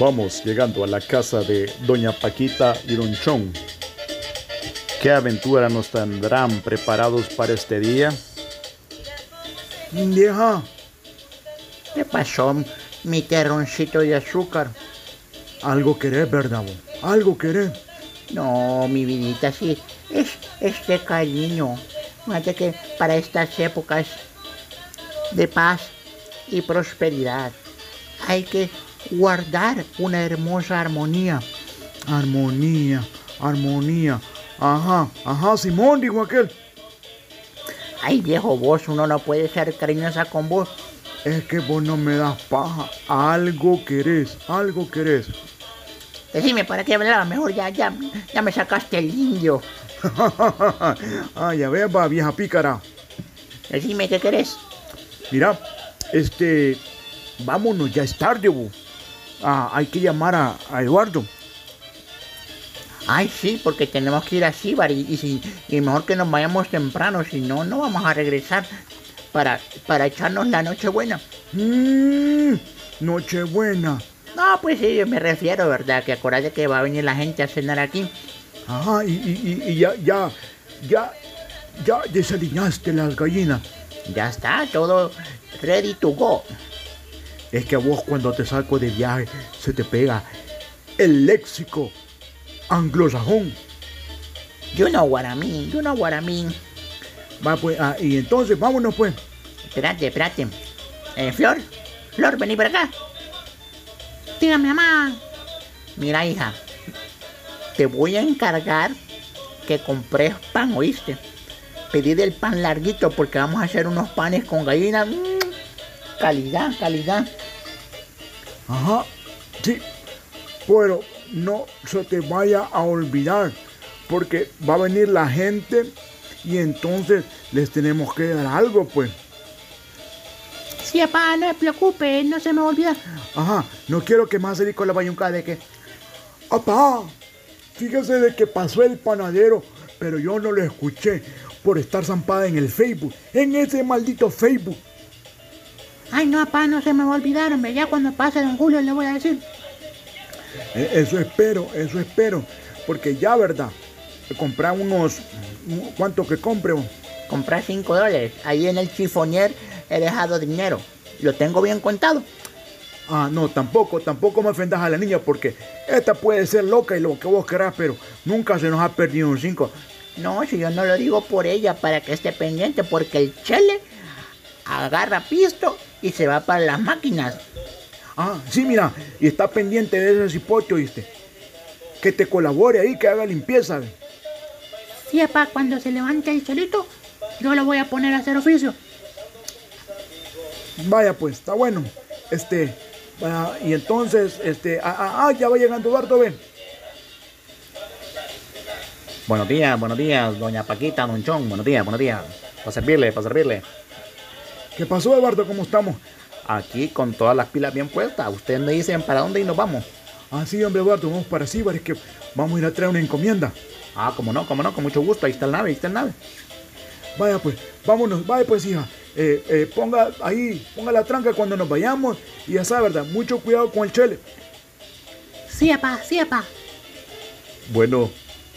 Vamos llegando a la casa de Doña Paquita y Don Chon. ¿Qué aventura nos tendrán preparados para este día? Vieja, ¿Qué pasó, mi terroncito de azúcar? algo querés, ¿verdad? vos? Algo querés. No, mi vidita, sí, es este cariño. Fíjate que para estas épocas de paz y prosperidad hay que guardar una hermosa armonía. Armonía, armonía. Ajá, ajá, Simón, dijo aquel. Ay, viejo vos, uno no puede ser cariñosa con vos. Es que vos no me das paja. Algo querés, algo querés. Decime, ¿para qué hablaba? Mejor ya, ya, ya me sacaste el indio. ah, ya ves, va, vieja pícara. Decime, ¿qué querés? Mira, este, vámonos, ya es tarde, vos. Ah, hay que llamar a, a Eduardo. Ay, sí, porque tenemos que ir a Sibar y, y, si- y mejor que nos vayamos temprano, si no, no vamos a regresar para, para echarnos la noche buena. Mmm, Nochebuena. No, pues sí, me refiero, ¿verdad? Que acordate que va a venir la gente a cenar aquí. Ajá, y, y, y, y ya, ya, ya, ya desaliñaste las gallinas. Ya está, todo ready to go. Es que a vos cuando te saco de viaje se te pega el léxico anglosajón. You know what I mean, you know what I mean. Va pues, ah, y entonces vámonos pues. Espérate, espérate. Eh, Flor, Flor, vení para acá. Dígame, mamá. Mira, hija, te voy a encargar que compres pan, ¿oíste? Pedí del pan larguito porque vamos a hacer unos panes con gallina. Calidad, calidad. Ajá, sí, pero no se te vaya a olvidar, porque va a venir la gente y entonces les tenemos que dar algo pues. Sí, papá, no se preocupe, no se me olvida. Ajá, no quiero que más salir con la bayunca de que, apá, fíjese de que pasó el panadero, pero yo no lo escuché por estar zampada en el Facebook, en ese maldito Facebook. Ay, no, papá, no se me va a olvidar, hombre. Ya cuando pase don Julio le voy a decir. E- Eso espero, eso espero, porque ya, ¿verdad? Comprar unos, ¿cuánto que compre? vos? Comprar 5 dólares. Ahí en el chifonier he dejado dinero. Lo tengo bien contado. Ah, no, tampoco, tampoco me ofendas a la niña, porque esta puede ser loca y lo que vos querás, pero nunca se nos ha perdido un 5. No, si yo no lo digo por ella, para que esté pendiente, porque el chele agarra pisto y se va para las máquinas. Ah, sí, mira, y está pendiente de ese cipote, ¿oíste? Que te colabore ahí, que haga limpieza. ve. Sí, papá, cuando se levante el solito, yo lo voy a poner a hacer oficio. Vaya, pues, está bueno. Este, y entonces, este, ah, ah, ah, ya va llegando Eduardo, ven. Buenos días, buenos días, Doña Paquita, Don Chon, buenos días, buenos días. Para servirle, para servirle. ¿Qué pasó, Eduardo? ¿Cómo estamos? Aquí con todas las pilas bien puestas. Ustedes me dicen para dónde y nos vamos. Ah, sí, hombre, Eduardo, vamos para Cibar, es que vamos a ir a traer una encomienda. Ah, como no, como no, con mucho gusto. Ahí está el nave, ahí está el nave. Vaya, pues, vámonos, vaya, pues, hija. Eh, eh, ponga ahí, ponga la tranca cuando nos vayamos. Y ya sabe, ¿verdad? Mucho cuidado con el chele. Sí, papá, sí, papá. Bueno,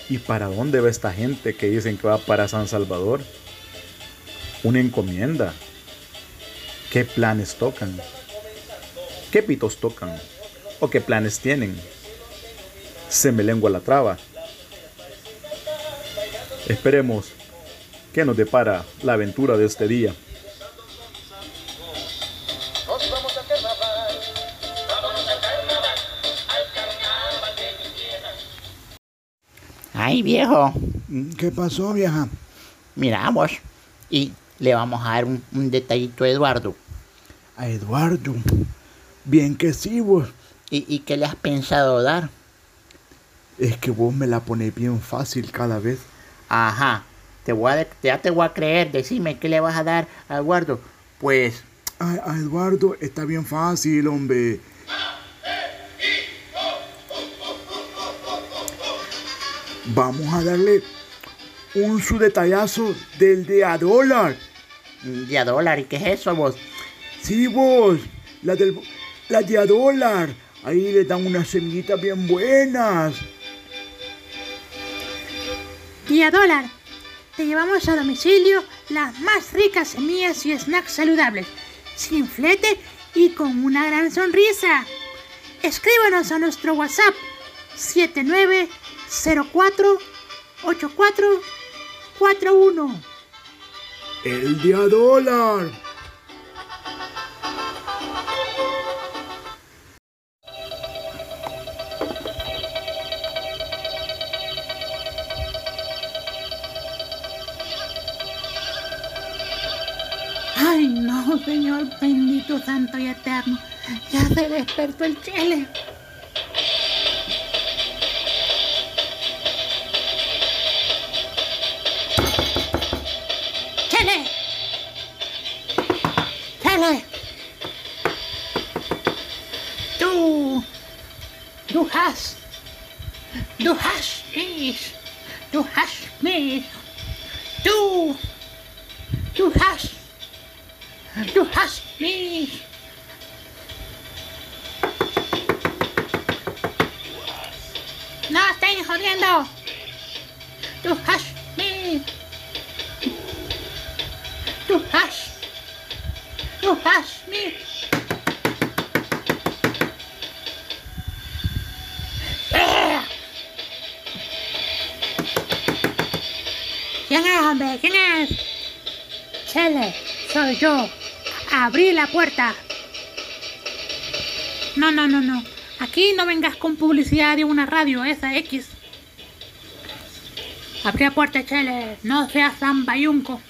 ¿y para dónde va esta gente que dicen que va para San Salvador? Una encomienda. ¿Qué planes tocan? ¿Qué pitos tocan? ¿O qué planes tienen? Se me lengua la traba. Esperemos que nos depara la aventura de este día. Ay, viejo, ¿Qué pasó, vieja? miramos. Y le vamos a dar un, un detallito a Eduardo. A Eduardo. Bien que sí, vos. ¿Y, ¿Y qué le has pensado dar? Es que vos me la pones bien fácil cada vez. Ajá, te voy a, ya te voy a creer. Decime, ¿qué le vas a dar a Eduardo? Pues, A, a Eduardo está bien fácil, hombre. Vamos a darle un su detallazo del de a dólar. De a dólar. ¿Y qué es eso, vos? Sí, vos. La, del, la de a dólar. Ahí le dan unas semillitas bien buenas. Tía Dólar, te llevamos a domicilio las más ricas semillas y snacks saludables, sin flete y con una gran sonrisa. Escríbanos a nuestro WhatsApp 7904-8441. El día dólar. Ay, no, Señor bendito, santo y eterno. Ya se despertó el chele. Hast, du hast mich, du hast mich, du, du hast, du hast mich. No estén jodiendo. Du hombre? ¿Quién es? Chele, soy yo. Abrí la puerta. No, no, no, no. Aquí no vengas con publicidad de una radio, esa X. Abrí la puerta, Chele. No seas tan bayunco.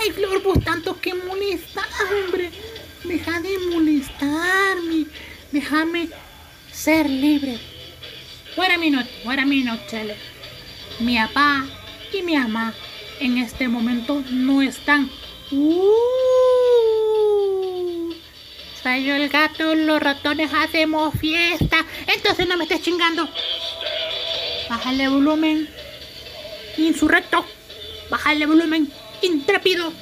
Ay, Flor, vos tanto que molestas, hombre. Deja de molestarme. Déjame ser libre. Wait a minute, wait a minute, Chele. Mi papá y mi mamá en este momento no están. Uh, yo el gato, los ratones hacemos fiesta. Entonces no me estés chingando. Bájale volumen. Insurrecto. Bájale volumen. Intrépido.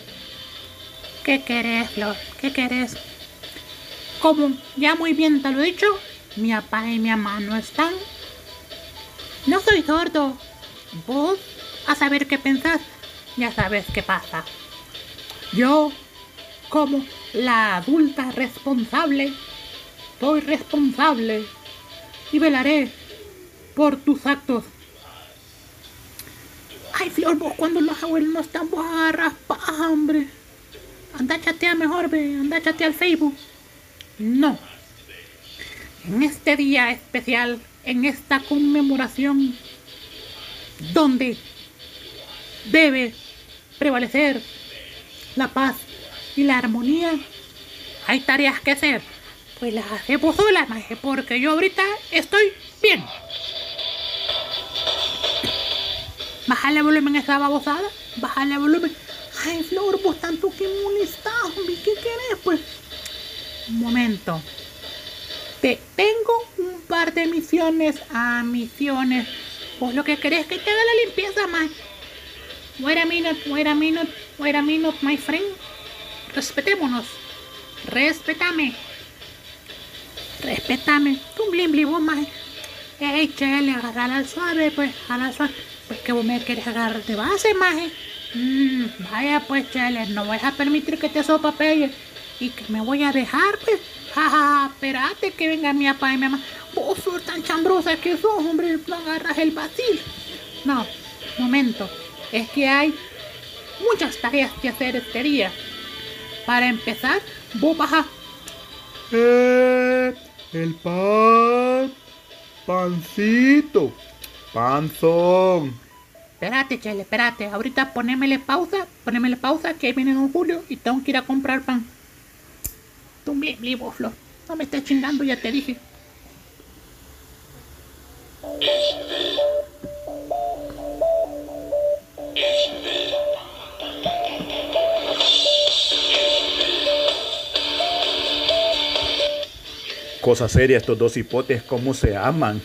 ¿Qué querés, Flor? ¿Qué querés? Como ya muy bien te lo he dicho, mi papá y mi mamá no están. No soy sordo. Vos, a saber qué pensás, ya sabes qué pasa. Yo, como la adulta responsable, soy responsable y velaré por tus actos. Ay, Flor, cuando los abuelos no están, vos agarras paja, hombre. Anda a chatear mejor, ve, anda a al Facebook. No. En este día especial, en esta conmemoración, donde debe prevalecer la paz y la armonía, hay tareas que hacer. Pues las hacemos solas, maje, porque yo ahorita estoy bien. Bájale el volumen a esa babosada. Bájale el volumen. Ay, Flor, vos tanto que molestás. ¿Qué querés, pues? Un momento. Te tengo un par de misiones a misiones. Vos lo que querés es que te haga la limpieza, más. Wait a minute, wait a minute, wait a minute, my friend. Respetémonos. Respetame. Respetame. Tú blim blim, vos, más. Ey, chele, agarrar suave, pues, agarrar suave. Pues que vos me querés agarrar de base, maje. Mm, vaya pues, chele, no voy a permitir que te sopapelles. Y que me voy a dejar, pues. Jaja, espérate que venga mi papá y mi mamá. Vos sos tan chambrosa que sos, hombre, no agarras el vacil. No, momento. Es que hay muchas tareas que hacer este día. Para empezar, vos vas a... Eh, el pan. Pancito. Panzón. Espérate, chele, espérate. Ahorita ponémele pausa, ponémele pausa, que viene don Julio y tengo que ir a comprar pan. Tú vos, Flor. No me estés chingando, ya te dije. Cosa seria estos dos hipotes, cómo se aman.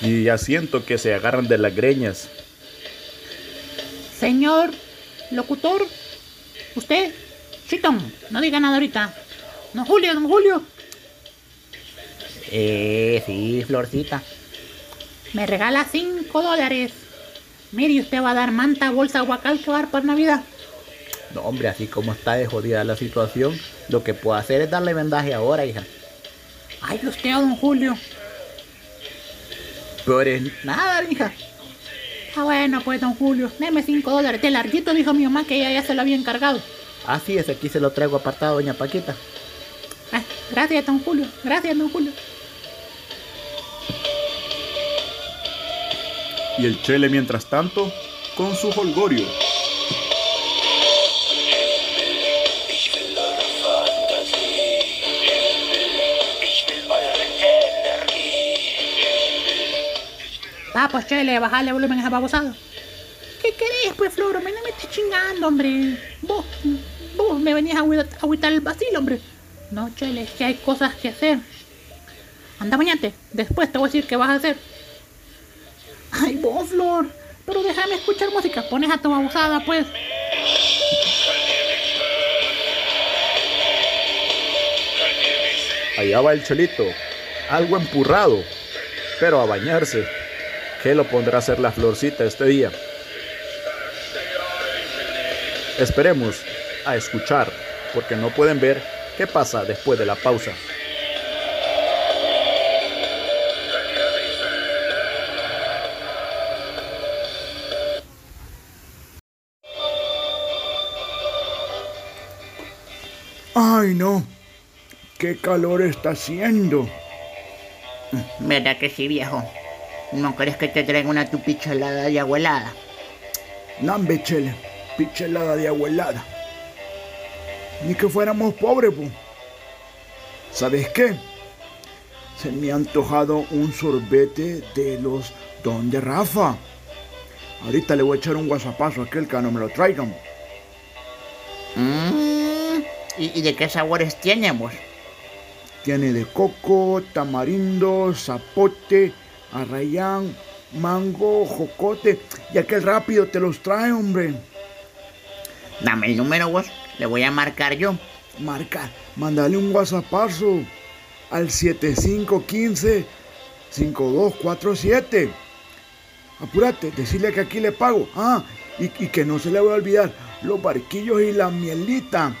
Y ya siento que se agarran de las greñas. Señor locutor, usted, chitón, no diga nada ahorita. Don Julio, don Julio. Eh, sí, Florcita. Me regala 5 dólares. Mire, usted va a dar manta, bolsa, guacal que va a dar para Navidad. No, hombre, así como está de jodida la situación, lo que puedo hacer es darle vendaje ahora, hija. Ay, usted, don Julio. Pero es nada, hija. Ah, bueno, pues, don Julio, deme 5 dólares. De larguito, dijo mi mamá que ella ya se lo había encargado. Así es, aquí se lo traigo apartado, doña Paquita. Ah, gracias, don Julio. Gracias, don Julio. Y el Chele, mientras tanto, con su holgorio. Ah, pues, chele, bajarle volumen a esa babosada. ¿Qué querés, pues, Floro? Me no me estés chingando, hombre. Vos, vos me venías a agüita- a agüitar el vacío, hombre. No, chele, es que hay cosas que hacer. Anda, bañate. Después te voy a decir qué vas a hacer. Ay, vos, Flor. Pero déjame escuchar música. Pones a tu babosada, pues. Allá va el Chelito, algo empurrado, pero a bañarse. ¿Qué lo pondrá a hacer la florcita este día? Esperemos a escuchar, porque no pueden ver qué pasa después de la pausa. Ay, no. Qué calor está haciendo. ¿Verdad que sí, viejo? ¿No crees que te traiga una tu picholada de agua helada? Nambe, chele. Pichelada de abuelada. Ni que fuéramos pobres, pues. ¿Sabes qué? Se me ha antojado un sorbete de los Don de Rafa. Ahorita le voy a echar un guasapazo a aquel que no me lo traigan. Mm, ¿y, y de qué sabores tiene, vos? Tiene de coco, tamarindo, zapote, arrayán, mango, jocote. Y aquel rápido te los trae, hombre. Dame el número, vos. Le voy a marcar yo. Marca, mandale un whatsappazo al 7515-5247. Apúrate, decirle que aquí le pago. Ah, y, y que no se le va a olvidar los barquillos y la mielita.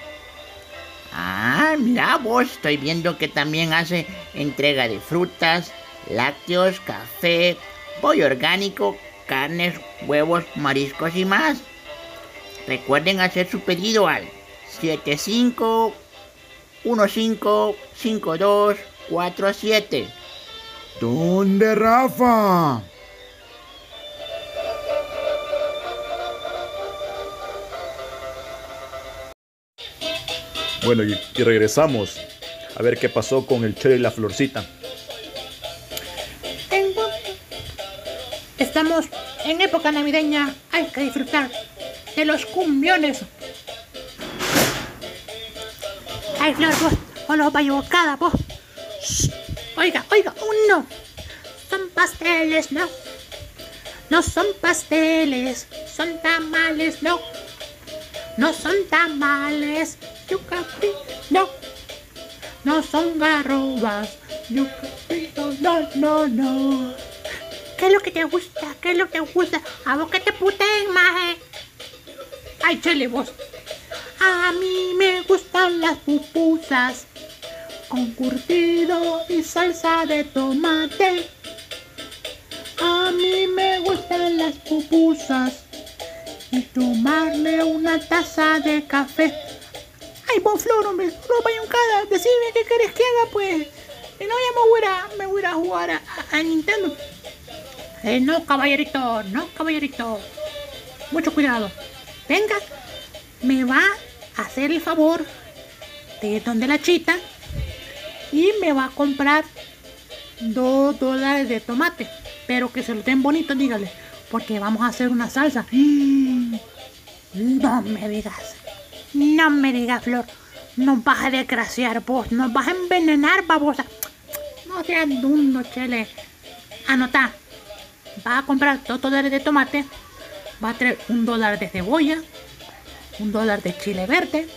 Ah, mira vos, estoy viendo que también hace entrega de frutas, lácteos, café, pollo orgánico, carnes, huevos, mariscos y más. Recuerden hacer su pedido al 75155247. ¿Dónde, Rafa? Bueno, y, regresamos a ver qué pasó con el Chele y la florcita. Estamos en época navideña. Hay que disfrutar de los cumbiones. Ay, Flor, vos, vos los bayocada, vos. Oiga, oiga, uno. Son pasteles, no. No son pasteles, son tamales, no. No son tamales, yucapi, no. No son garrobas, yucapi, no, no, no. ¿Qué es lo que te gusta? ¿Qué es lo que te gusta? ¿A vos que te puten, maje? Ay, chele, vos. A mí me gustan las pupusas con curtido y salsa de tomate. A mí me gustan las pupusas y tomarle una taza de café. Ay, vos, Flor, hombre, Flor Payuncada, decime qué querés que haga, pues. Y no, ya me voy a, me a jugar a Nintendo. Eh, no, caballerito, no, caballerito. Mucho cuidado. Venga, me va a hacer el favor de donde la chita y me va a comprar dos dólares de tomate. Pero que se lo den bonito, dígale. Porque vamos a hacer una salsa. No me digas. No me digas, Flor. Nos vas a desgraciar vos. Nos vas a envenenar, babosa. No seas dundo, chele. Anota. Va a comprar dos dólares de tomate. Va a traer un dólar de cebolla. Un dólar de chile verde.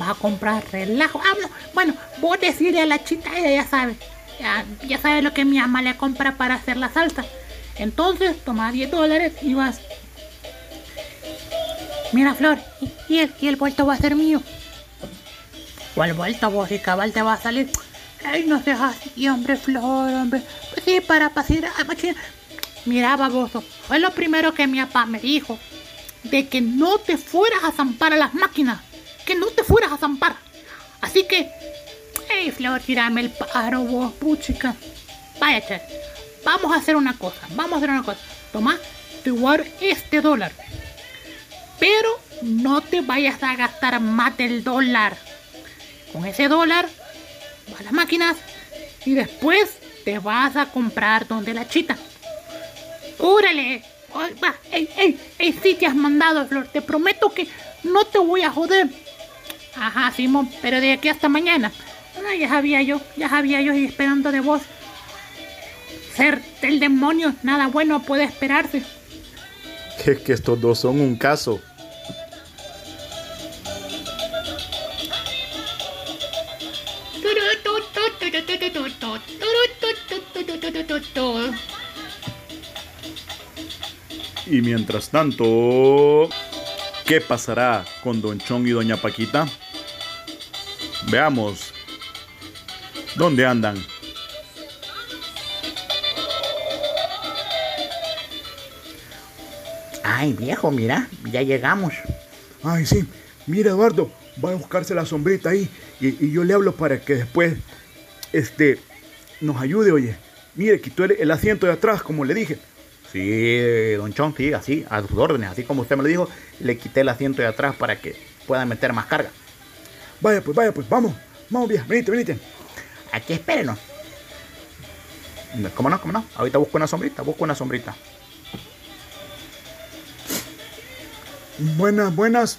Va a comprar relajo. Ah, no. Bueno, vos decirle a la chita, ella ya sabe. Ya, ya sabes lo que mi mamá le compra para hacer la salsa. Entonces, toma 10 dólares y vas. Mira, Flor, y, el, y el vuelto va a ser mío. ¿Cuál vuelto vos y cabal te va a salir? Ay, no seas así, hombre, Flor, hombre. Pues sí, para pasar a machina. Mira, baboso, fue lo primero que mi papá me dijo. De que no te fueras a zampar a las máquinas. Que no te fueras a zampar. Así que, hey, Flor, tirame el paro, vos, puchica. Vaya, che. Vamos a hacer una cosa. Vamos a hacer una cosa. Toma, te dar este dólar. Pero no te vayas a gastar más del dólar. Con ese dólar, vas a las máquinas y después te vas a comprar donde la chita. ¡Órale! Va, ey, ey, ey, sí te has mandado, Flor. Te prometo que no te voy a joder. Ajá, Simón, pero de aquí hasta mañana. Ya sabía yo, ya sabía yo y esperando de vos. Ser del demonio, nada bueno puede esperarse. Es que estos dos son un caso. Y mientras tanto, ¿qué pasará con Don Chong y Doña Paquita? Veamos. ¿Dónde andan? Ay, viejo, mira, ya llegamos. Ay, sí. Mira, Eduardo, va a buscarse la sombrita ahí y, y yo le hablo para que después este, nos ayude, oye. Mire, quitó el, el asiento de atrás, como le dije. Sí, Don Chong, sí, así, a sus órdenes, así como usted me lo dijo, le quité el asiento de atrás para que pueda meter más carga. Vaya, pues, vaya, pues, vamos. Vamos, vieja, venite, venite. Aquí espérenos. ¿Cómo no? ¿Cómo no? Ahorita busco una sombrita, busco una sombrita. Buenas, buenas.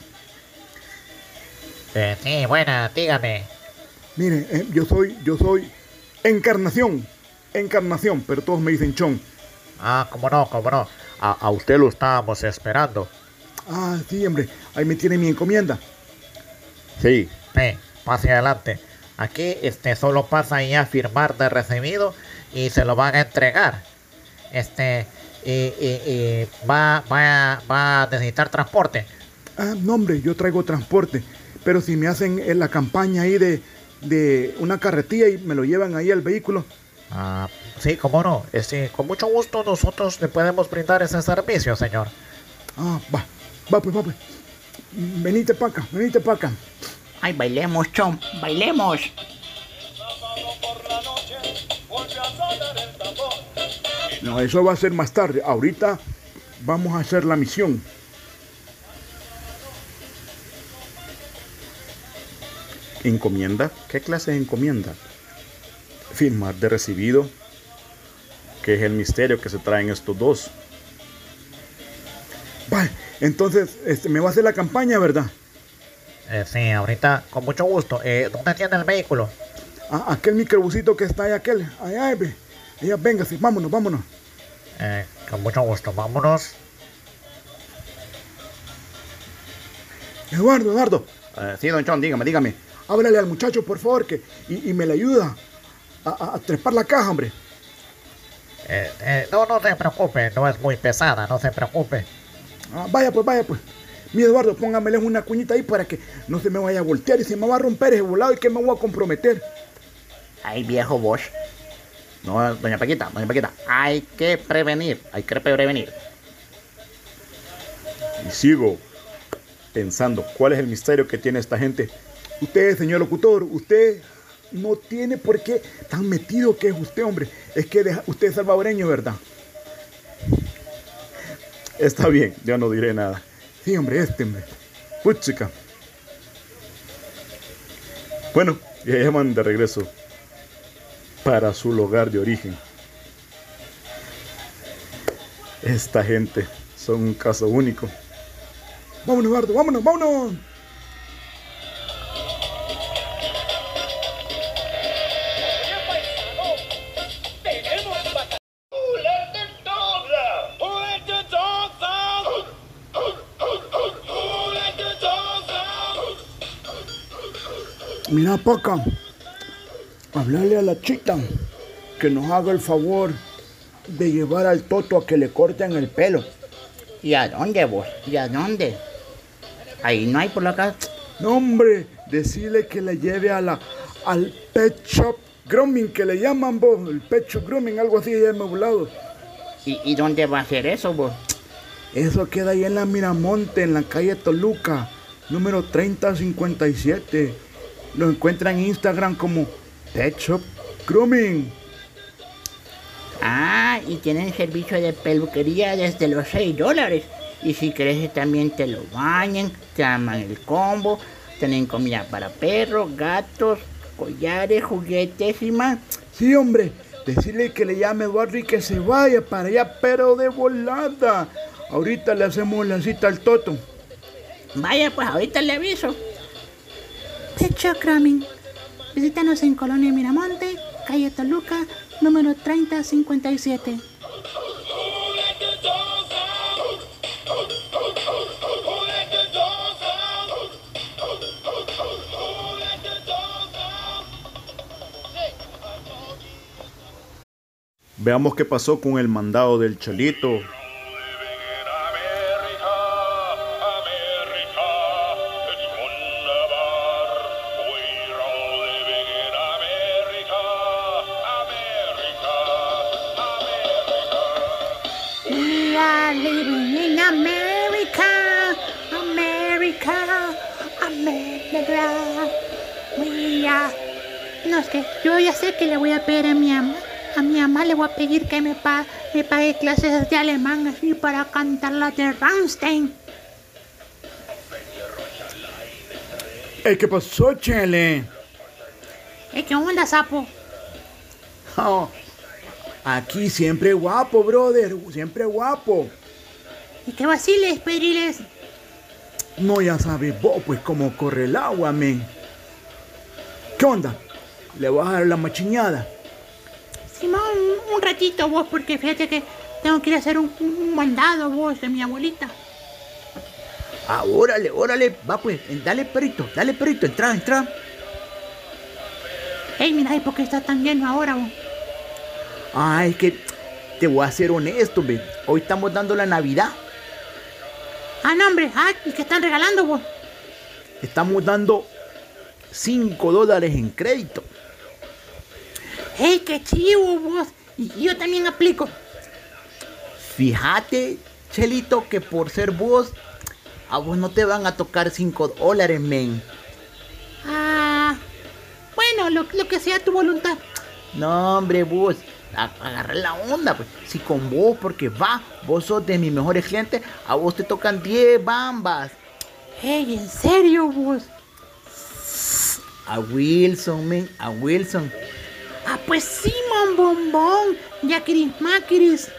Eh, sí, buena, dígame. Mire, eh, yo soy, yo soy Encarnación. Encarnación, pero todos me dicen Chon. Ah, cómo no, cómo no. A, a usted lo estábamos esperando. Ah, sí, hombre. Ahí me tiene mi encomienda. Sí, Sí, pase adelante. Aquí este solo pasa ahí a firmar de recibido y se lo van a entregar. Este y, y- y va, va, va a necesitar transporte. Ah, no, hombre, yo traigo transporte. Pero si me hacen la campaña ahí de, de una carretilla y me lo llevan ahí al vehículo. Ah, sí, cómo no. Este, con mucho gusto nosotros le podemos brindar ese servicio, señor. Ah, va, va, pues, va, pues. Venite para acá, venite para acá. Ay, bailemos, chom, bailemos. No, eso va a ser más tarde. Ahorita vamos a hacer la misión. encomienda. ¿Qué clase de encomienda? Firmar de recibido. Que es el misterio que se traen estos dos. Vale, entonces este, me va a hacer la campaña, ¿verdad? Eh, sí, ahorita con mucho gusto. Eh, ¿Dónde tiene el vehículo? A- aquel microbusito que está ahí, aquel. Allá. Allá, venga, sí, vámonos, vámonos. Eh, con mucho gusto. Vámonos. Eduardo, Eduardo, Eh, sí, Don Chong, dígame, dígame. háblale al muchacho, por favor, que, y, y me le ayuda a, trepar la caja, hombre. Eh, eh, no, no se preocupe. No es muy pesada. No se preocupe. Ah, vaya, pues, vaya, pues. Mi Eduardo, póngamele una cuñita ahí para que no se me vaya a voltear y se me va a romper ese volado y que me voy a comprometer. Ay, viejo Bosch. No, Doña Paquita, Doña Paquita. Hay que prevenir, hay que prevenir. Y sigo pensando, ¿cuál es el misterio que tiene esta gente? Usted, señor locutor, usted no tiene por qué tan metido que es usted, hombre. Es que deja- usted es salvadoreño, ¿verdad? Está bien, yo no diré nada. Sí, hombre, este, hombre. Puchica. Bueno, ya llaman de regreso para su lugar de origen. Esta gente son un caso único. Vámonos, Eduardo, vámonos, vámonos. Mira, Paca. Hablarle a la chita. que nos haga el favor de llevar al Toto a que le corten el pelo. ¿Y a dónde vos? ¿Y a dónde? Ahí no hay por la casa. No, hombre, decirle que le lleve a la, al Pet Shop Grooming, que le llaman vos, el Pet Shop Grooming, algo así, ya me volado. ¿Y, ¿Y dónde va a ser eso vos? Eso queda ahí en la Miramonte, en la calle Toluca, número 3057. Lo encuentran en Instagram como Pet Shop Grooming. Ah, y tienen servicio de peluquería desde los 6 dólares. Y si que también te lo bañen, te arman el combo, tienen comida para perros, gatos, collares, juguetes y más. Sí, hombre, decirle que le llame a Eduardo y que se vaya para allá, pero de volada. Ahorita le hacemos la cita al Toto. Vaya, pues ahorita le aviso. Pecho Grooming. Visítanos en Colonia Miramonte, calle Toluca, número 3057. Who let the dogs out? Who let the dogs out? Who let the dogs out? Veamos qué pasó con el mandado del Chelito. No, es que yo ya sé que le voy a pedir a mi mamá. A mi mamá le voy a pedir que me, pa- me pague clases de alemán así para cantar la de Rammstein. Ey, ¿Qué pasó, Chele? ¿Eh, ¿Qué onda, sapo? Oh, aquí siempre guapo, brother, siempre guapo. ¿Y qué vaciles, Pedriles? No, ya sabes vos, pues, cómo corre el agua, men. ¿Qué onda? ¿Le vas a dar la machiñada? Simón, un, ratito vos, porque fíjate que tengo que ir a hacer un mandado vos de mi abuelita. Ah, órale, órale, va pues, dale perrito, dale perrito, entra, entra. Ey, mira, ¿y por qué está tan lleno ahora vos? Ah, es que te voy a ser honesto, ve. Hoy estamos dando la Navidad. Ah, no, hombre, ah, ¿y qué están regalando vos? Estamos dando 5 dólares en crédito. ¡Ey, qué chivo vos! Y yo también aplico. Fíjate, Chelito, que por ser vos, a vos no te van a tocar 5 dólares, men. Ah, bueno, lo, lo que sea tu voluntad. No, hombre, vos, agarra la onda, pues. Si con vos, porque va, vos sos de mis mejores clientes, a vos te tocan 10 bambas. ¡Ey, en serio vos! A Wilson, men, a Wilson. Pues Simón Bombón, ya Kiris Maquiris.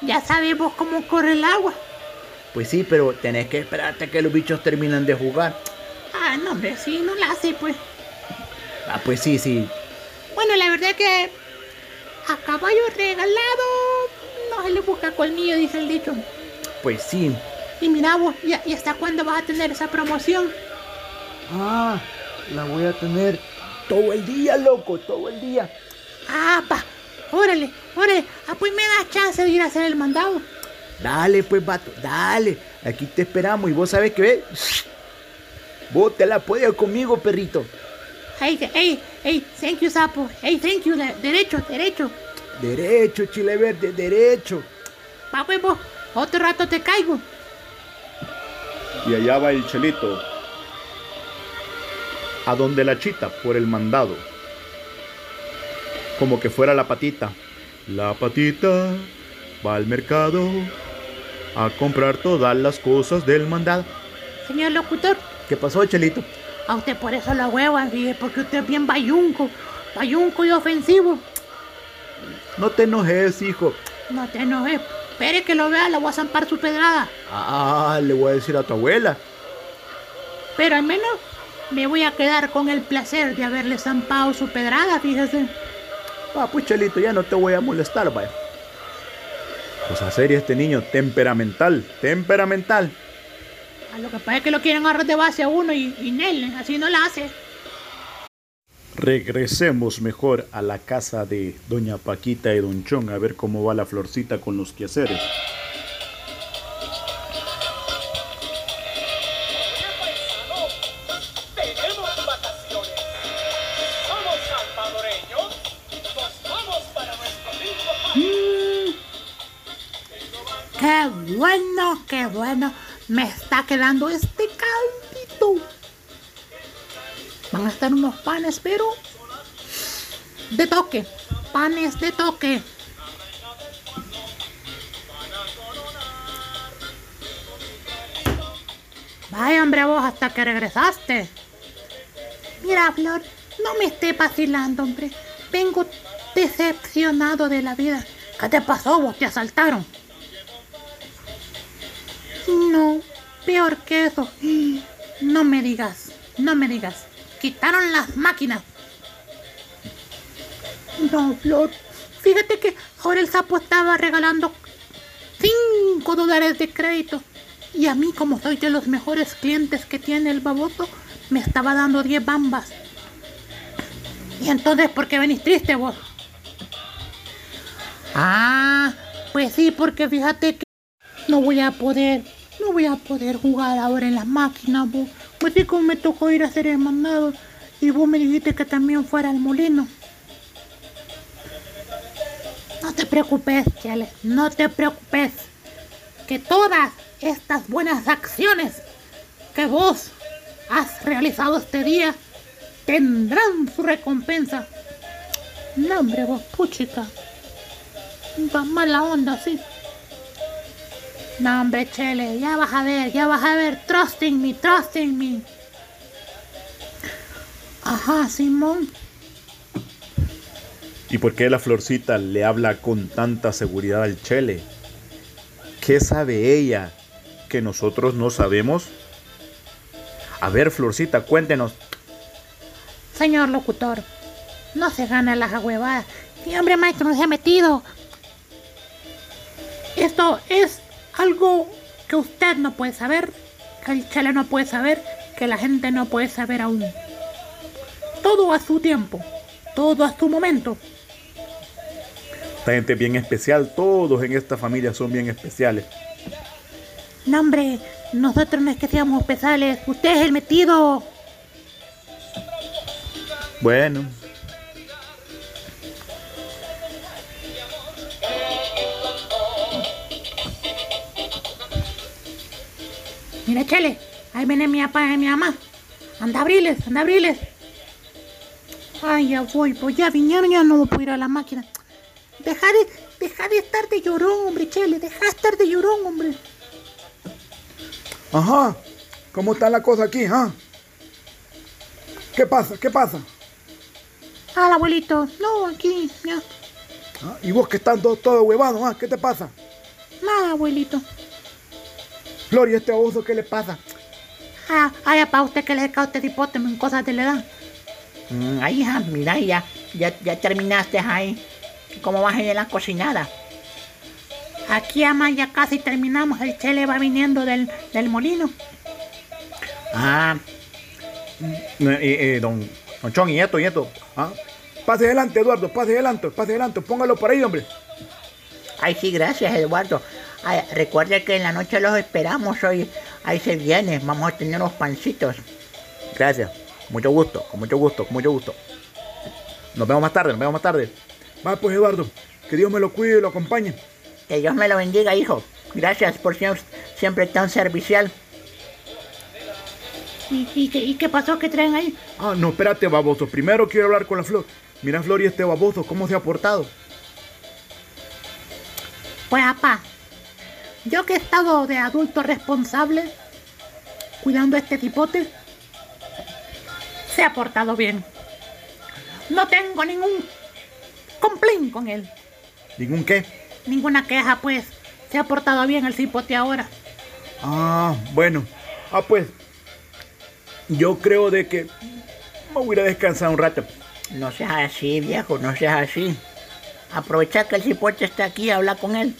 Ya sabes vos cómo corre el agua. Pues sí, pero tenés que esperarte a que los bichos terminen de jugar. Ah, no, hombre, sí, no la hace, pues. Ah, pues sí, sí. Bueno, la verdad que a caballo regalado no se le busca colmillo, dice el dicho. Pues sí. Y mira vos, ¿y, y hasta cuándo vas a tener esa promoción? Ah, la voy a tener todo el día, loco, todo el día. Ah, pa, órale, órale. Ah, pues me das chance de ir a hacer el mandado. Dale, pues, vato, dale. Aquí te esperamos y vos sabes que ve. Vos te la puedes conmigo, perrito. Hey, hey, hey, thank you, sapo. Hey, thank you, de- derecho, derecho. Derecho, chile verde, derecho. Va, pues vos, otro rato te caigo. Y allá va el Chelito. A donde la chita por el mandado. Como que fuera la patita. La patita va al mercado a comprar todas las cosas del mandado. Señor locutor, ¿Qué pasó, Chelito? a usted por eso la hueva, fíjese, porque usted es bien bayunco. Bayunco y ofensivo. No te enojes, hijo. No te enojes. Espere que lo vea, le voy a zampar su pedrada. Ah, le voy a decir a tu abuela. Pero al menos me voy a quedar con el placer de haberle zampado su pedrada, fíjese. Ah, pues Chelito, ya no te voy a molestar, vaya. Cosa seria este niño, temperamental, temperamental. A lo que pasa es que lo quieren agarrar de base a uno y, y Nel, así no la hace. Regresemos mejor a la casa de doña Paquita y don Chon a ver cómo va la florcita con los quehaceres. Qué bueno, qué bueno. Me está quedando este caldito. Van a estar unos panes, pero de toque. Panes de toque. Vaya, hombre, vos hasta que regresaste. Mira, Flor, no me estés vacilando, hombre. Vengo decepcionado de la vida. ¿Qué te pasó? Vos te asaltaron. No, peor que eso. No me digas, no me digas. Quitaron las máquinas. No, Flor. Fíjate que ahora el sapo estaba regalando 5 dólares de crédito. Y a mí, como soy de los mejores clientes que tiene el baboso, me estaba dando 10 bambas. Y entonces, ¿por qué venís triste vos? Ah, pues sí, porque fíjate que no voy a poder, no voy a poder jugar ahora en las máquinas, vos. Pues sí, como me tocó ir a hacer el mandado y vos me dijiste que también fuera al molino. No te preocupes, Chale, no te preocupes. Que todas estas buenas acciones que vos has realizado este día tendrán su recompensa. No, hombre, vos, puchica. Va mala onda, sí. No, hombre, Chele, ya vas a ver, ya vas a ver. Trusting me, trusting me. Ajá, Simón. ¿Y por qué la florcita le habla con tanta seguridad al Chele? ¿Qué sabe ella que nosotros no sabemos? A ver, Florcita, cuéntenos. Señor locutor, no se gana las agüevadas. Y hombre, maestro, no se ha metido. Esto es algo que usted no puede saber, que el chale no puede saber, que la gente no puede saber aún. Todo a su tiempo, todo a su momento. Esta gente es bien especial, todos en esta familia son bien especiales. No, hombre, nosotros no es que seamos especiales, usted es el metido. Bueno, Mira, Chele, ahí viene mi papá y mi mamá. Anda, abriles, anda, abriles. Ay, ya voy, pues ya vinieron, ya no puedo ir a la máquina. Deja de, deja de estar de llorón, hombre, Chele, deja de estar de llorón, hombre. Ajá. ¿Cómo está la cosa aquí, ah? ¿Qué pasa? ¿Qué pasa? Ah, abuelito, no, aquí, ya. Ah, ¿Y vos que estás todo, todo huevado, ah? ¿Qué te pasa? Nada, abuelito. Flor, ¿y este oso qué le pasa? Ah, ay, papá, usted que le saca usted hipótemo en cosas de la edad. Mm, ay, hija, mira, ya, ya, ya terminaste ahí. ¿Cómo vas a ir en la cocinada? Aquí, ama, ya casi terminamos. El Chele va viniendo del, del molino. Ah, eh, eh, don, don Chon, y esto, y esto. ¿Ah? Pase adelante, Eduardo, pase adelante, pase adelante, póngalo por ahí, hombre. ay, sí, gracias, Eduardo. Ay, recuerde que en la noche los esperamos hoy. Ahí se viene, vamos a tener unos pancitos. Gracias. Mucho gusto, con mucho gusto, con mucho gusto. Nos vemos más tarde, nos vemos más tarde. Va pues, Eduardo, que Dios me lo cuide y lo acompañe. Que Dios me lo bendiga, hijo. Gracias por ser siempre tan servicial. ¿Y, y, qué- y qué pasó? ¿Qué traen ahí? Ah, no, espérate, baboso. Primero quiero hablar con la Flor. Mira, Flor, y este baboso, ¿cómo se ha portado? Pues, papá, yo que he estado de adulto responsable, cuidando a este tipote, se ha portado bien. No tengo ningún complaint con él. ¿Ningún qué? Ninguna queja, pues. Se ha portado bien el cipote ahora. Ah, bueno. Ah, pues. Yo creo de que me voy a descansar un rato. No seas así, viejo, no seas así. Aprovecha que el cipote está aquí, habla con él.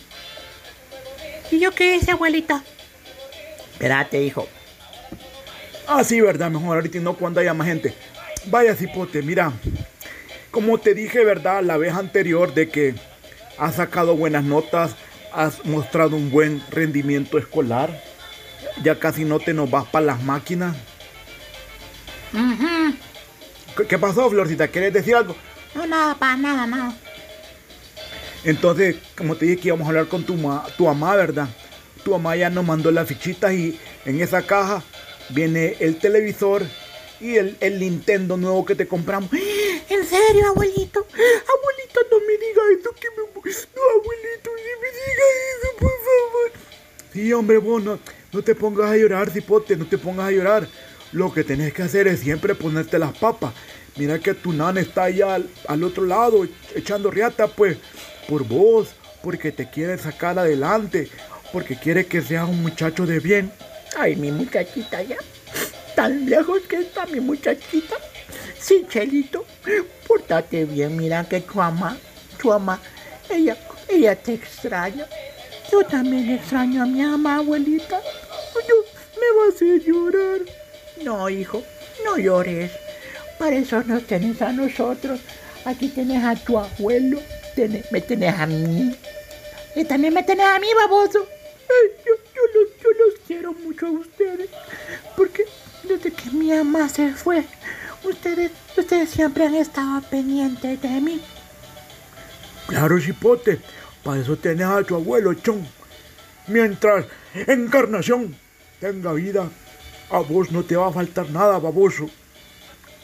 ¿Y yo qué hice, abuelita? Espérate, hijo. Ah, sí, verdad, mejor ahorita y no cuando haya más gente. Vaya cipote, mira, como te dije, ¿verdad? La vez anterior de que has sacado buenas notas, has mostrado un buen rendimiento escolar, ya casi no te nos vas para las máquinas. Ujú. ¿Qué- ¿Qué pasó, Florcita? ¿Quieres decir algo? No, nada, pa, nada, nada. Entonces, como te dije que íbamos a hablar con tu, ma- tu mamá, ¿verdad? Tu mamá ya nos mandó las fichitas y en esa caja viene el televisor y el, el Nintendo nuevo que te compramos. ¿En serio, abuelito? Abuelita, no me diga eso, que me... No, abuelito, no me diga eso, por favor. Sí, hombre, vos no, no te pongas a llorar, cipote, no te pongas a llorar. Lo que tenés que hacer es siempre ponerte las papas. Mira que tu nana está allá al, al otro lado echando riata, pues, por vos, porque te quiere sacar adelante, porque quiere que seas un muchacho de bien. Ay, mi muchachita ya. Tan lejos que está mi muchachita. Sí, Chelito. Pórtate bien, mira que tu mamá, tu mamá, ella, ella te extraña. Yo también extraño a mi mamá, abuelita. Yo, me vas a llorar. No, hijo, no llores. Para eso nos tenés a nosotros. Aquí tenés a tu abuelo, tenés- me tenés a mí. Y también me tenés a mí, baboso. Ay, yo, yo los, yo los quiero mucho a ustedes. Porque desde que mi mamá se fue, ustedes, ustedes siempre han estado pendientes de mí. Claro, cipote, para eso tenés a tu abuelo, chon. Mientras Encarnación tenga vida, a vos no te va a faltar nada, baboso.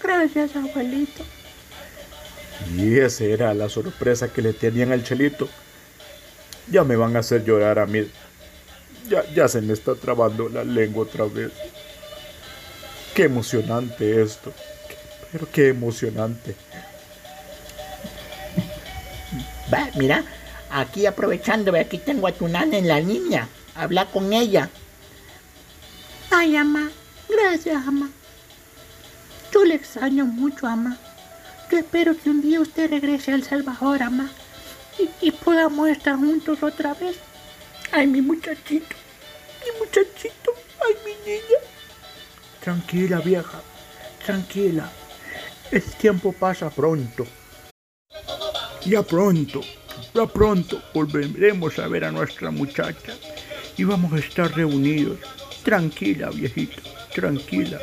Gracias, abuelito. Y esa era la sorpresa que le tenían al chelito. Ya me van a hacer llorar a mí. Ya, ya se me está trabando la lengua otra vez. Qué emocionante esto. Pero qué emocionante. Va, mira, aquí aprovechando, ve, aquí tengo a tu nana en la línea. Habla con ella. Ay, mamá. Gracias, mamá. Yo le extraño mucho, mamá. Yo espero que un día usted regrese a El Salvador, mamá. Y, y podamos estar juntos otra vez. Ay, mi muchachito. Mi muchachito. Ay, mi niña. Tranquila, vieja, tranquila. El tiempo pasa pronto. Ya pronto, ya pronto volveremos a ver a nuestra muchacha y vamos a estar reunidos. Tranquila, viejita, tranquila.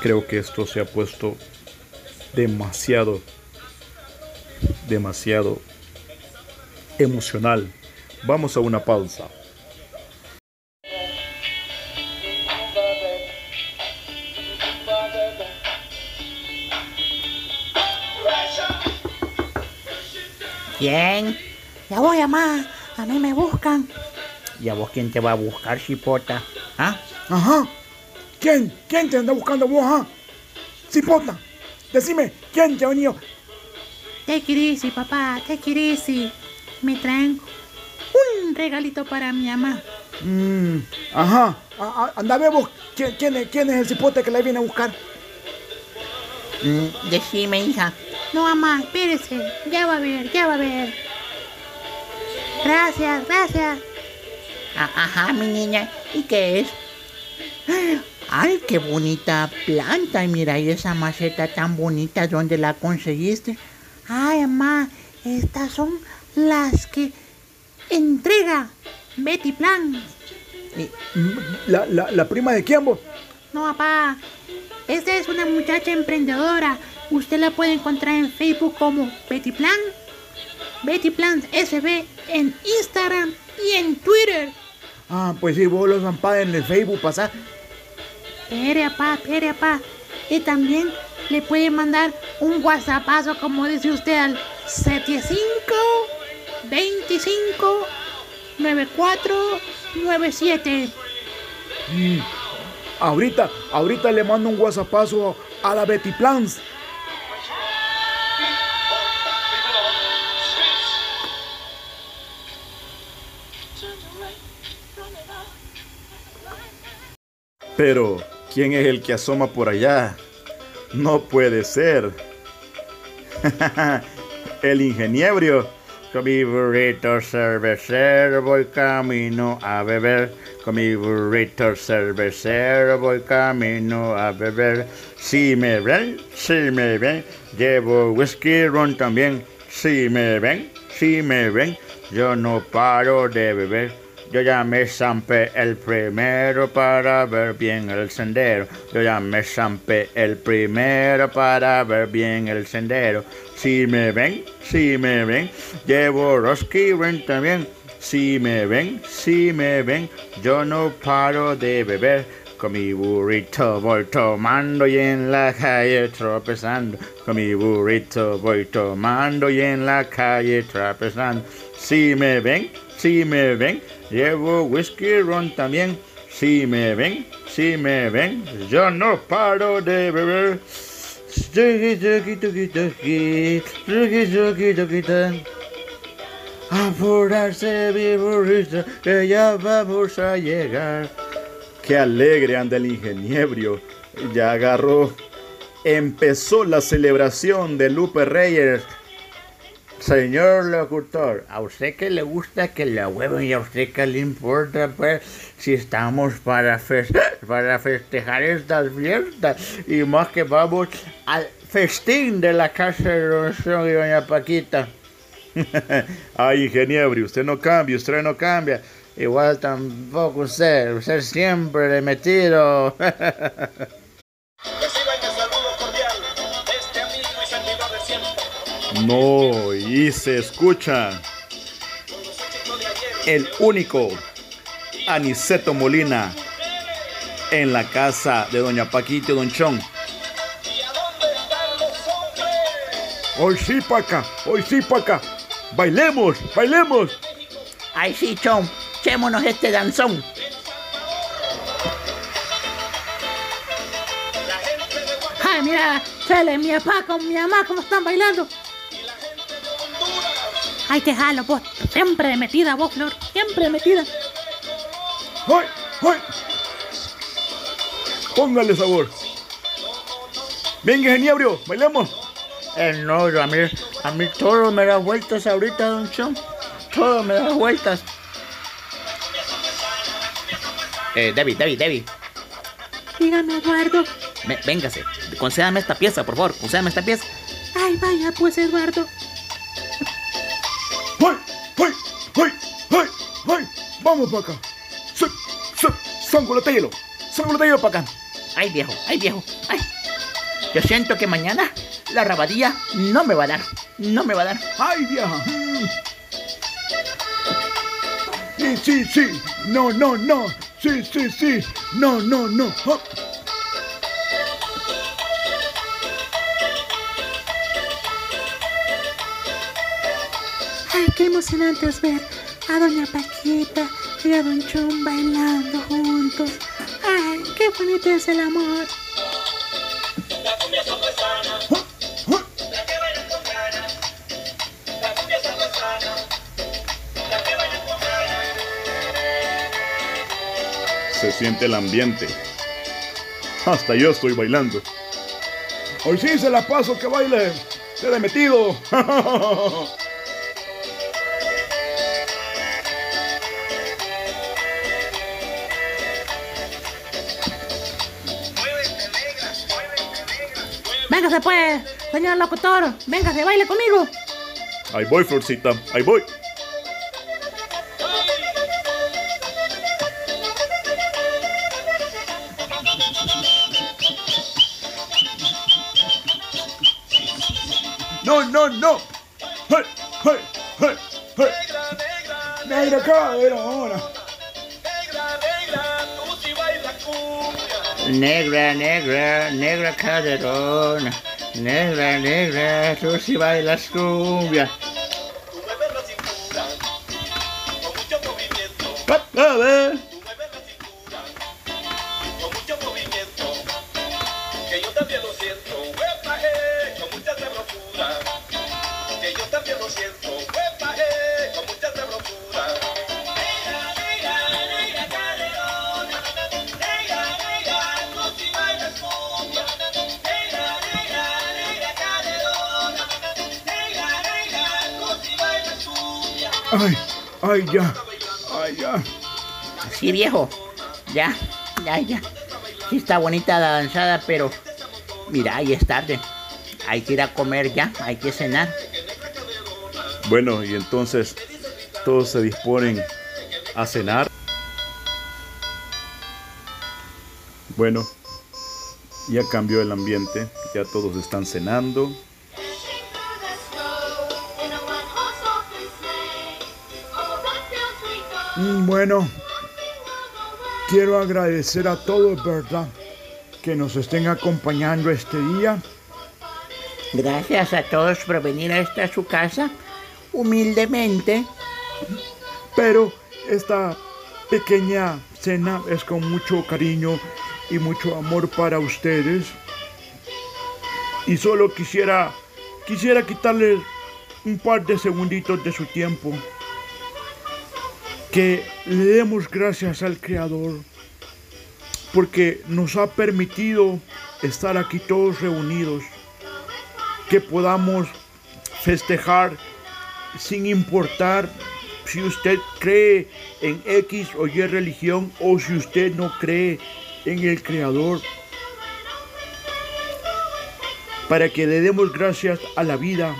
Creo que esto se ha puesto demasiado, demasiado emocional. Vamos a una pausa. ¿Quién? Ya voy, mamá. A mí me buscan. ¿Y a vos quién te va a buscar, chipota? ¿Ah? Ajá. ¿Quién? ¿Quién te anda buscando vos, ajá? Cipota, decime, ¿quién te ha venido? Te kirisi, papá. Te kirisi. Me traen un regalito para mi mamá. Mm, ajá. A- a- anda, ve vos, ¿quién, quién es, ¿quién es el cipote que la viene a buscar? Mm, decime, hija. No, mamá, espérese. Ya va a ver, ya va a ver. Gracias, gracias. Ajá, mi niña. ¿Y qué es? Ay, qué bonita planta. Y mira, y esa maceta tan bonita, ¿dónde la conseguiste? Ay, mamá, estas son las que entrega Betty Plan. ¿La, la, la prima de quién vos? No, papá, esta es una muchacha emprendedora. Usted la puede encontrar en Facebook como Betty Plan. Betty Plan SB en Instagram y en Twitter. Ah, pues sí, vos los zampás en el Facebook, pasá. Espere, papá, espere, papá. Y también le puede mandar un WhatsAppazo, como dice usted, al 75 25 94 97. Mm, Ahorita, ahorita le mando un WhatsAppazo a la Betty Plans. Pero, ¿quién es el que asoma por allá? No puede ser. el ingeniero. Con mi burrito cervecero voy camino a beber. Con mi burrito cervecero voy camino a beber. Si me ven, si me ven, llevo whisky ron también. Si me ven, si me ven, yo no paro de beber. Yo ya me zampé el primero para ver bien el sendero. Yo ya me zampé el primero para ver bien el sendero. Si me ven, si me ven, llevo Roski Ren también. Si me ven, si me ven, yo no paro de beber. Con mi burrito voy tomando y en la calle tropezando. Con mi burrito voy tomando y en la calle tropezando. Si me ven, si me ven, llevo whisky ron también. Si me ven, si me ven, yo no paro de beber. Apurarse burrito, que ya vamos a llegar. Qué alegre anda el ingeniebrio. Ya agarró. Empezó la celebración de Lupe Reyes. Señor locutor, a usted que le gusta que la hueven y a usted que le importa, pues, si estamos para, para festejar estas fiestas y más que vamos al festín de la casa de Don y Doña Paquita. Ay, ingeniero, usted no cambia, usted no cambia. Igual tampoco usted, usted siempre le metido. No, y se escucha el único Aniceto Molina en la casa de Doña Paquita y Don Chon. y a dónde están los hombres. Hoy sí, Paca, hoy sí, Paca. Bailemos, bailemos. Ay, sí, chon, echémonos este danzón. Ay, mira, Chele, mi papá con mi mamá, cómo están bailando. Ay, te jalo, vos. Siempre metida, vos, Flor. Siempre metida. ¡Ay, ay! Póngale sabor. Venga, ingeniero, bailemos. Eh, no, a mí, a mí todo me da vueltas ahorita, Don Chon. Todo me da vueltas. Eh, Debbie, Debbie, Debbie, Dígame, Eduardo. véngase, concédame esta pieza, por favor, concédame esta pieza. Ay, vaya, pues, Eduardo. ¡Ay, ay, ay, ay, ay! Vamos, Paca. Sí, sí, sangulatelo, sangulatelo, Paca. Ay, viejo, ay, viejo, ay. Yo siento que mañana la rabadilla no me va a dar, no me va a dar. ¡Ay, vieja! Sí, sí, sí. No, no, no. Sí, sí, sí. No, no, no. Ah. Qué emocionante es ver a Doña Paquita y a Don Chon bailando juntos. Ay, qué bonito es el amor. La cumbia la. La cumbia la que baila con. Se siente el ambiente. Hasta yo estoy bailando. Hoy sí se la paso que baile. Se le metido. Véngase, pues, señor locutor. Véngase, baile conmigo. Ahí voy, Florcita, ahí voy. No, no, no. ¡Hey, hey, hey, hey! Negra, negra, Negra caderona. Negra, negra, negra caderona. Negra, negra, tú si bailas cumbia. Viejo. Ya, ya, ya. Sí está bonita la danzada, pero mira, ya es tarde. Hay que ir a comer ya, hay que cenar. Bueno, y entonces todos se disponen a cenar. Bueno, ya cambió el ambiente, ya todos están cenando. Mm, Bueno, quiero agradecer a todos, ¿verdad? Que nos estén acompañando este día. Gracias a todos por venir a esta su casa, humildemente. Pero esta pequeña cena es con mucho cariño y mucho amor para ustedes. Y solo quisiera, quisiera quitarles un par de segunditos de su tiempo. Que le demos gracias al Creador porque nos ha permitido estar aquí todos reunidos. Que podamos festejar sin importar si usted cree en X o Y religión o si usted no cree en el Creador. Para que le demos gracias a la vida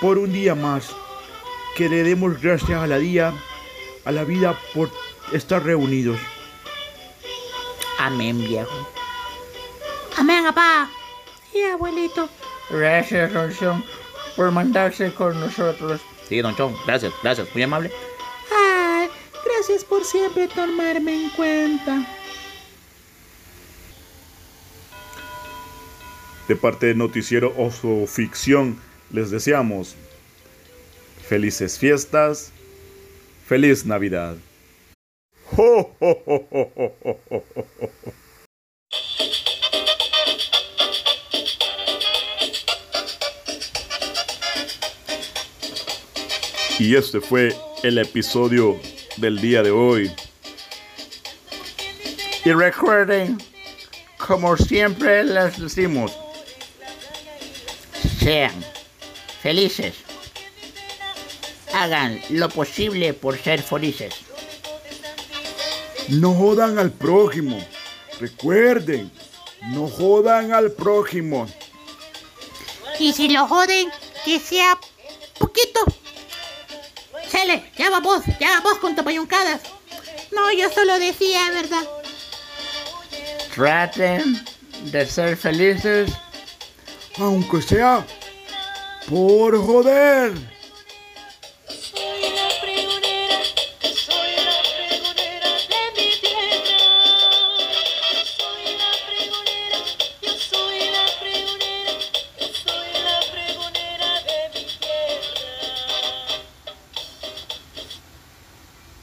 por un día más. Que le demos gracias a la día, a la vida por estar reunidos. Amén, viejo. Amén, papá. Sí, abuelito. Gracias, Ronchón, por mandarse con nosotros. Sí, Don Chon, gracias, gracias, muy amable. Ay, gracias por siempre tomarme en cuenta. De parte del noticiero Oso Ficción, les deseamos felices fiestas, feliz Navidad. Y este fue el episodio del día de hoy. Y recuerden, como siempre les decimos, sean felices. Hagan lo posible por ser felices. No jodan al prójimo. Recuerden, no jodan al prójimo. Y si lo joden, que sea poquito. Chale, ya va vos, ya va vos con tu payuncadas. No, yo solo decía, ¿verdad? Traten de ser felices Aunque sea por joder.